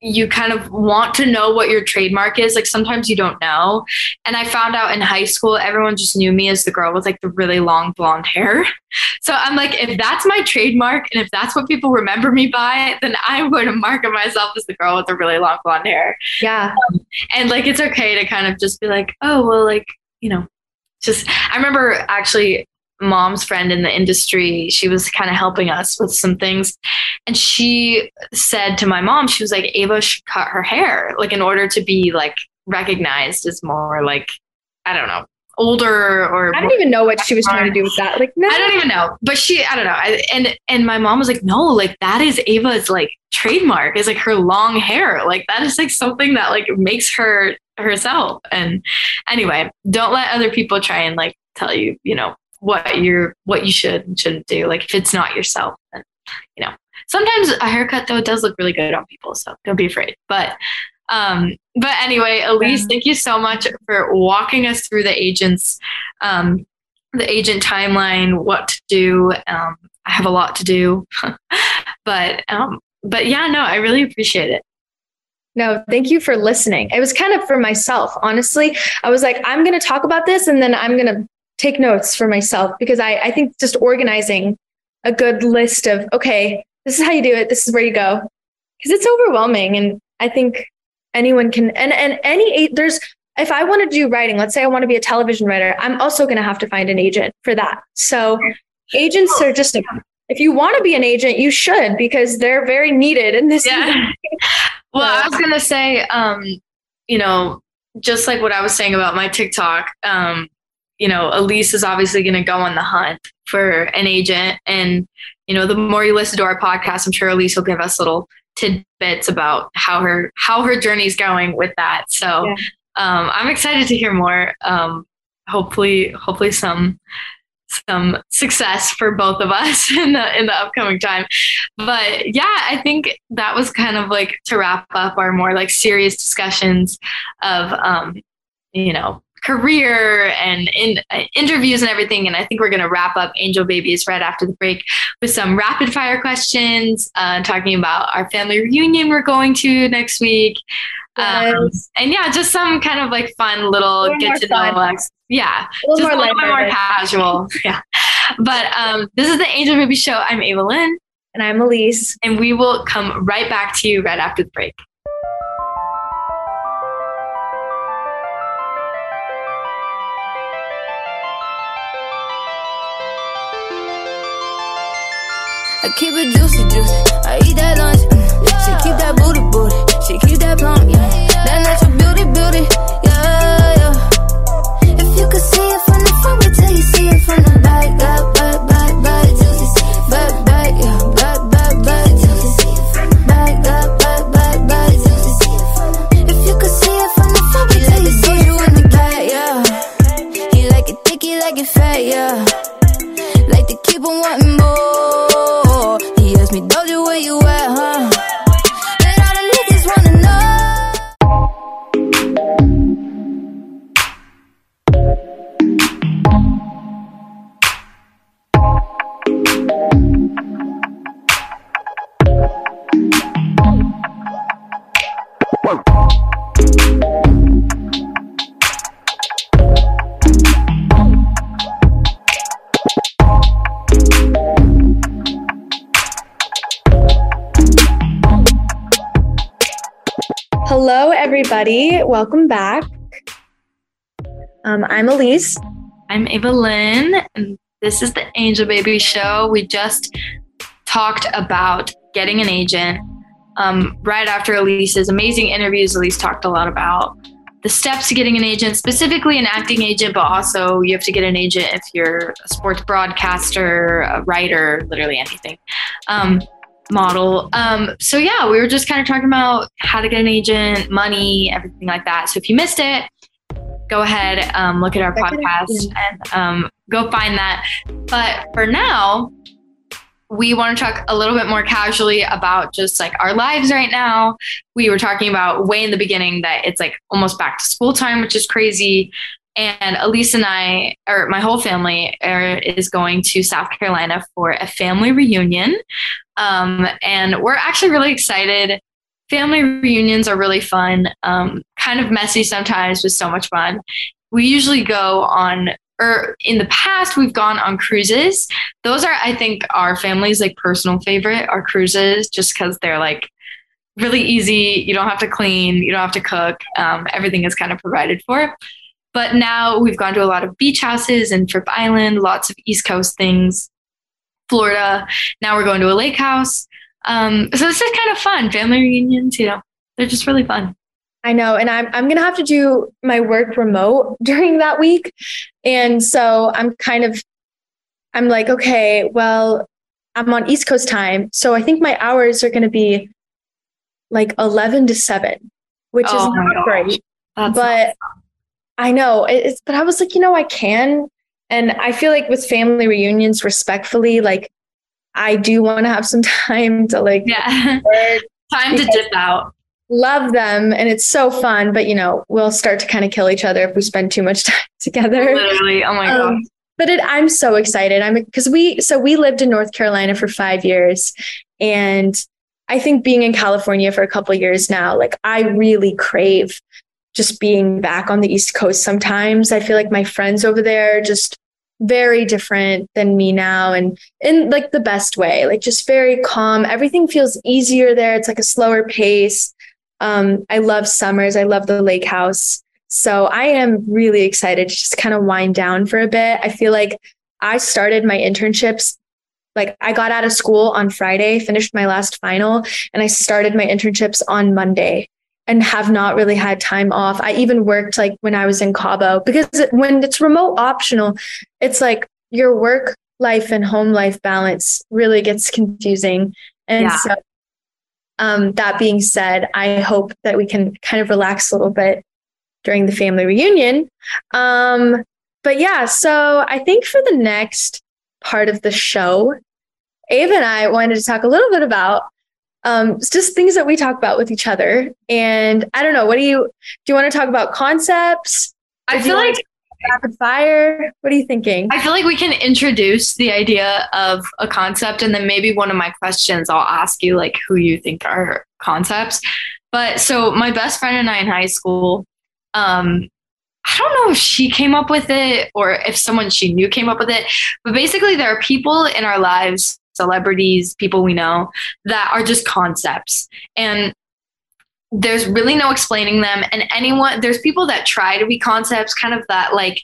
you kind of want to know what your trademark is. Like sometimes you don't know. And I found out in high school, everyone just knew me as the girl with like the really long blonde hair. So I'm like, if that's my trademark and if that's what people remember me by, then I'm going to market myself as the girl with the really long blonde hair. Yeah. Um, and like it's okay to kind of just be like, oh well, like you know, just I remember actually mom's friend in the industry she was kind of helping us with some things and she said to my mom she was like ava should cut her hair like in order to be like recognized as more like i don't know older or I don't even know what she was trying to do with that. Like, no, I don't even know, but she, I don't know. I, and and my mom was like, no, like that is Ava's like trademark is like her long hair. Like that is like something that like makes her herself. And anyway, don't let other people try and like tell you, you know, what you're what you should and shouldn't do. Like if it's not yourself, then you know. Sometimes a haircut though does look really good on people, so don't be afraid. But um, but anyway, Elise, thank you so much for walking us through the agents, um, the agent timeline, what to do. Um, I have a lot to do, but um, but yeah, no, I really appreciate it. No, thank you for listening. It was kind of for myself, honestly. I was like, I'm going to talk about this and then I'm going to take notes for myself because I, I think just organizing a good list of, okay, this is how you do it, this is where you go. Because it's overwhelming. And I think anyone can, and, and any, there's, if I want to do writing, let's say I want to be a television writer, I'm also going to have to find an agent for that. So agents are just if you want to be an agent, you should because they're very needed in this. Yeah. Well, I was gonna say, um, you know, just like what I was saying about my TikTok, um, you know, Elise is obviously gonna go on the hunt for an agent, and you know, the more you listen to our podcast, I'm sure Elise will give us little tidbits about how her how her journey's going with that. So. Yeah. um, I'm excited to hear more. Um, hopefully, hopefully some some success for both of us in the in the upcoming time. But yeah, I think that was kind of like to wrap up our more like serious discussions of um, you know career and in uh, interviews and everything. And I think we're going to wrap up Angel Babies right after the break with some rapid fire questions, uh, talking about our family reunion we're going to next week. Um, and yeah, just some kind of like fun little get to know us. Yeah, A little just more a little bit more casual. yeah. But um, this is the Angel Baby Show. I'm Ava Lynn. And I'm Elise. And we will come right back to you right after the break. I keep it juicy, juicy. I eat that lunch. mm. She keep that booty, booty. She keep that plump, yeah. That natural beauty, beauty, yeah, yeah. If you could see it from the front, wait till you see it from the back, back, back, back, back, juicy. Back, back, yeah, back, back, back, juicy. Back, back, back, back, back, juicy. If you could see it from the front, wait till you see it from the back, yeah. He like it thick, he like it fat, yeah. Like to keep on wanting everybody. Welcome back. Um, I'm Elise. I'm Ava Lynn, and this is the Angel Baby Show. We just talked about getting an agent. Um, right after Elise's amazing interviews, Elise talked a lot about the steps to getting an agent, specifically an acting agent, but also you have to get an agent if you're a sports broadcaster, a writer, literally anything. Um, model. Um, so yeah, we were just kind of talking about how to get an agent, money, everything like that. So if you missed it, go ahead, um, look at our podcast and um, go find that. But for now, we want to talk a little bit more casually about just like our lives right now. We were talking about way in the beginning that it's like almost back to school time, which is crazy. And Elise and I, or my whole family, are, is going to South Carolina for a family reunion. Um, and we're actually really excited. Family reunions are really fun, um, kind of messy sometimes, but so much fun. We usually go on, or in the past, we've gone on cruises. Those are, I think, our family's like personal favorite are cruises, just because they're like really easy. You don't have to clean, you don't have to cook. Um, everything is kind of provided for. But now we've gone to a lot of beach houses and Trip Island, lots of East Coast things, Florida. Now we're going to a lake house. Um, so this is kind of fun. Family reunions, you know, they're just really fun. I know, and I'm I'm gonna have to do my work remote during that week, and so I'm kind of, I'm like, okay, well, I'm on East Coast time, so I think my hours are gonna be like 11 to 7, which Oh is not gosh. great, That's but I know it's, but I was like, you know, I can, and I feel like with family reunions, respectfully, like I do want to have some time to like yeah, time to dip out. love them and it's so fun but you know we'll start to kind of kill each other if we spend too much time together Literally, oh my Um, god. but it, i'm so excited i'm because we so we lived in north carolina for five years and i think being in california for a couple of years now like i really crave just being back on the east coast sometimes i feel like my friends over there just very different than me now and in like the best way like just very calm everything feels easier there it's like a slower pace um, I love summers. I love the lake house. So I am really excited to just kind of wind down for a bit. I feel like I started my internships. Like I got out of school on Friday, finished my last final, and I started my internships on Monday and have not really had time off. I even worked like when I was in Cabo because when it's remote optional, it's like your work life and home life balance really gets confusing. And Yeah. so um, that being said, I hope that we can kind of relax a little bit during the family reunion. Um, but yeah, so I think for the next part of the show, Ava and I wanted to talk a little bit about um, just things that we talk about with each other. And I don't know, what do you do? You want to talk about concepts? I feel like rapid fire. What are you thinking? I feel like we can introduce the idea of a concept, and then maybe one of my questions I'll ask you like who you think are concepts. But so my best friend and I in high school, um, I don't know if she came up with it or if someone she knew came up with it, but basically there are people in our lives, celebrities, people we know that are just concepts. And there's really no explaining them and anyone there's people that try to be concepts kind of that like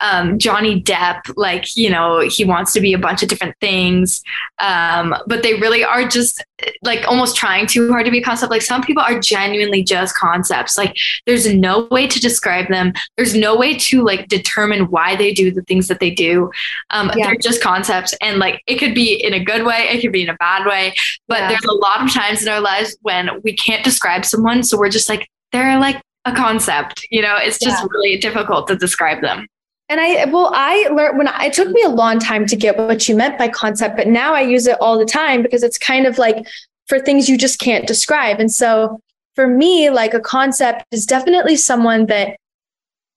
um, Johnny Depp, like, you know, he wants to be a bunch of different things. Um, but they really are just like almost trying too hard to be a concept. Like some people are genuinely just concepts. Like there's no way to describe them. There's no way to like determine why they do the things that they do. Um, yeah. They're just concepts. And like it could be in a good way, it could be in a bad way. But yeah. there's a lot of times in our lives when we can't describe someone. So we're just like, they're like a concept, you know, it's just yeah. really difficult to describe them. And I, well, I learned when I, it took me a long time to get what you meant by concept, but now I use it all the time because it's kind of like for things you just can't describe. And so for me, like a concept is definitely someone that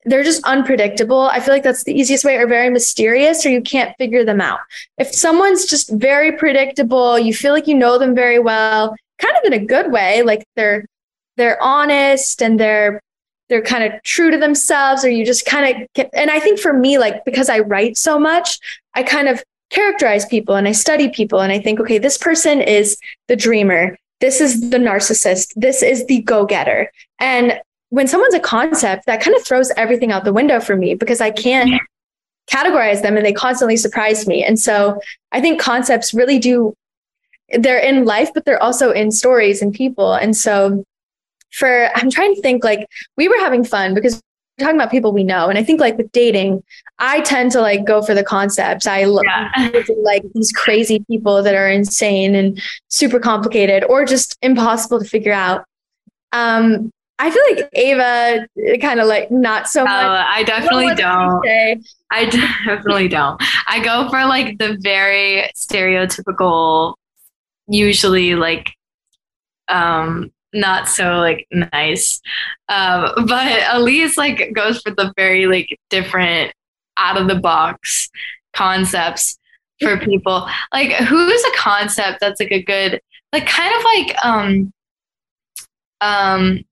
they're just unpredictable. I feel like that's the easiest way, or very mysterious, or you can't figure them out. If someone's just very predictable, you feel like you know them very well, kind of in a good way, like they're they're honest and they're they're kind of true to themselves or you just kind of get and i think for me like because i write so much i kind of characterize people and i study people and i think okay this person is the dreamer. This is the narcissist. This is the go-getter. And when someone's a concept that kind of throws everything out the window for me because i can't categorize them and they constantly surprise me. And so i think concepts really do they're in life but they're also in stories and people. And so for I'm trying to think like we were having fun because we're talking about people we know. And I think like with dating, I tend to like go for the concepts. I look yeah. like these crazy people that are insane and super complicated or just impossible to figure out. Um, I feel like Ava kind of like not so much. Oh, I definitely don't. I definitely don't. I go for like the very stereotypical, usually like um not so like nice. Um, but Elise like goes for the very like different out of the box concepts for people. Like who's a concept that's like a good like kind of like um um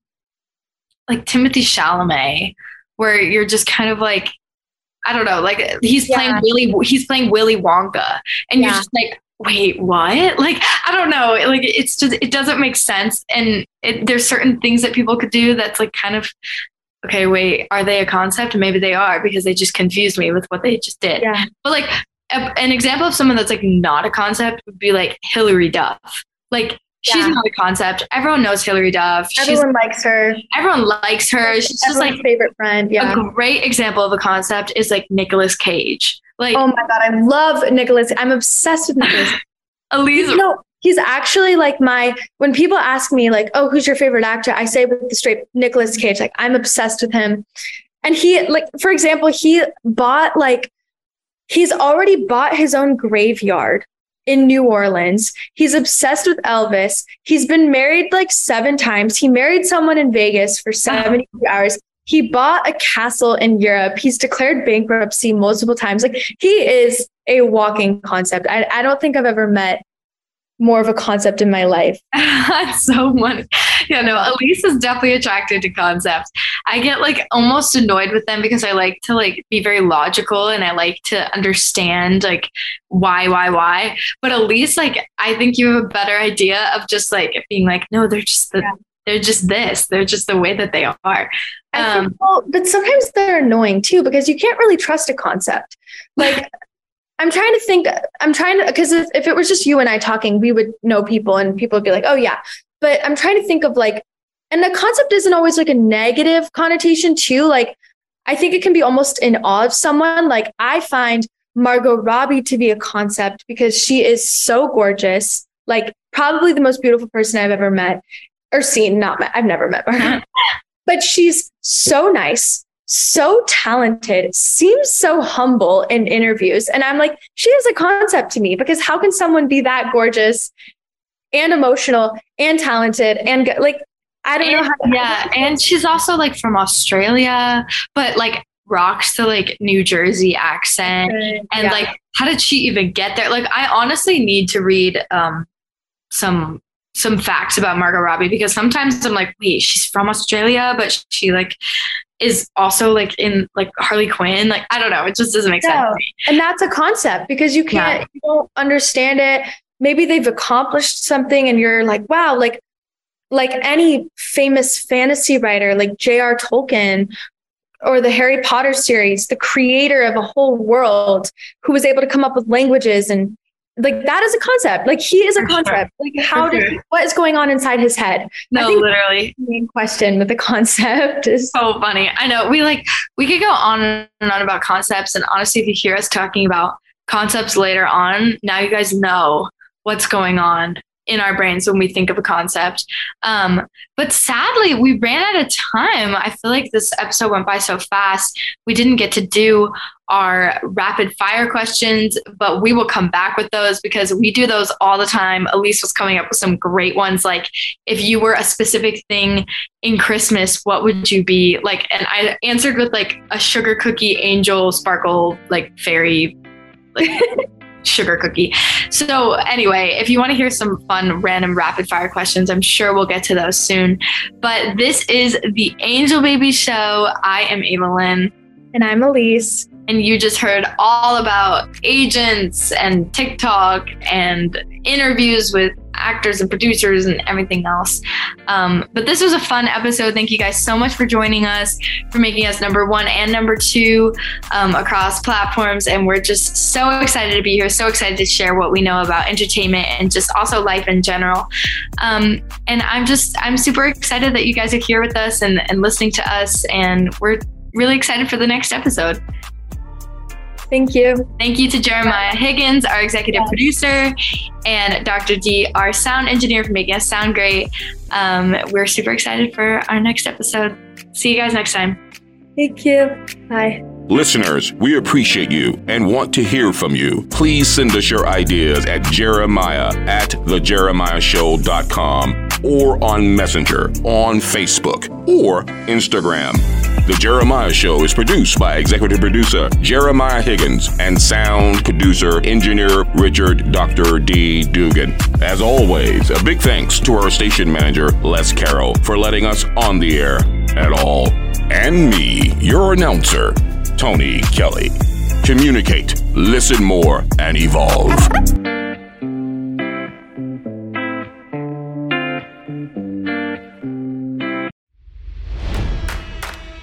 like Timothée Chalamet, where you're just kind of like I don't know, like he's playing yeah. Willy he's playing Willy Wonka and yeah. you're just like wait, what? Like, I don't know. Like, it's just, it doesn't make sense. And it, there's certain things that people could do that's like kind of, okay, wait, are they a concept? Maybe they are because they just confused me with what they just did. Yeah. But like, a, an example of someone that's like not a concept would be like Hilary Duff. Like, She's yeah. not a concept. Everyone knows Hilary Duff. Everyone She's, likes her. Everyone likes her. She's just like favorite friend. Yeah. A great example of a concept is like Nicolas Cage. Like, oh my god, I love Nicolas. I'm obsessed with Nicolas. Elise, no, he's actually like my. When people ask me like, "Oh, who's your favorite actor?" I say with the straight Nicolas Cage. Like, I'm obsessed with him. And he, like, for example, he bought like, he's already bought his own graveyard in New Orleans. He's obsessed with Elvis. He's been married like seven times. He married someone in Vegas for 72 hours. He bought a castle in Europe. He's declared bankruptcy multiple times. Like he is a walking concept. I, I don't think I've ever met more of a concept in my life. That's so funny. Yeah, no, Elise is definitely attracted to concepts. I get like almost annoyed with them because I like to like be very logical and I like to understand like why, why, why. But Elise, like, I think you have a better idea of just like being like, no, they're just the yeah they're just this. They're just the way that they are. Um, think, well, but sometimes they're annoying too because you can't really trust a concept. Like i'm trying to think i'm trying to because if, if it was just you and i talking we would know people and people would be like oh yeah. But i'm trying to think of like and the concept isn't always like a negative connotation too. Like i think it can be almost in awe of someone. Like i find margot robbie to be a concept because she is so gorgeous. Like probably the most beautiful person i've ever met or seen, not met. I've never met her. but she's so nice, so talented, seems so humble in interviews. And I'm like, she is a concept to me because how can someone be that gorgeous and emotional and talented and like I don't and, know how. yeah, and she's also like from Australia, but like rocks the like New Jersey accent. And yeah. like, how did she even get there? Like, I honestly need to read um some some facts about Margot Robbie because sometimes I'm like, wait, she's from Australia, but she like is also like in like Harley Quinn. Like, I don't know, it just doesn't make sense. And that's a concept because you can't, Yeah. you don't understand it. Maybe they've accomplished something and you're like, wow, like, like any famous fantasy writer like J.R. Tolkien or the Harry Potter series, the creator of a whole world who was able to come up with languages and like that is a concept. Like he is a concept. Like how did sure. what is going on inside his head? No, literally. the main question with the concept is so funny. I know we like we could go on and on about concepts, and honestly, if you hear us talking about concepts later on, now you guys know what's going on in our brains when we think of a concept. Um, but sadly, we ran out of time. I feel like this episode went by so fast. We didn't get to do our rapid fire questions, but we will come back with those because we do those all the time. Elise was coming up with some great ones like if you were a specific thing in Christmas, what would you be? Like, and I answered with like a sugar cookie angel sparkle, like fairy, like sugar cookie. So, anyway, if you want to hear some fun, random rapid fire questions, I'm sure we'll get to those soon. But this is the Angel Baby Show. I am Ava Lynn. and I'm Elise. And you just heard all about agents and TikTok and interviews with actors and producers and everything else. Um, but this was a fun episode. Thank you guys so much for joining us, for making us number one and number two um, across platforms. And we're just so excited to be here, so excited to share what we know about entertainment and just also life in general. Um, and I'm just, I'm super excited that you guys are here with us and, and listening to us. And we're really excited for the next episode. Thank you. Thank you to Jeremiah Higgins, our executive producer, and Dr. D, our sound engineer, for making us sound great. Um, we're super excited for our next episode. See you guys next time. Thank you. Bye. Listeners, we appreciate you and want to hear from you. Please send us your ideas at jeremiah at thejeremiahshow.com or on Messenger, on Facebook, or Instagram. The Jeremiah Show is produced by executive producer Jeremiah Higgins and sound producer engineer Richard Dr. D. Dugan. As always, a big thanks to our station manager Les Carroll for letting us on the air at all. And me, your announcer, Tony Kelly. Communicate, listen more, and evolve.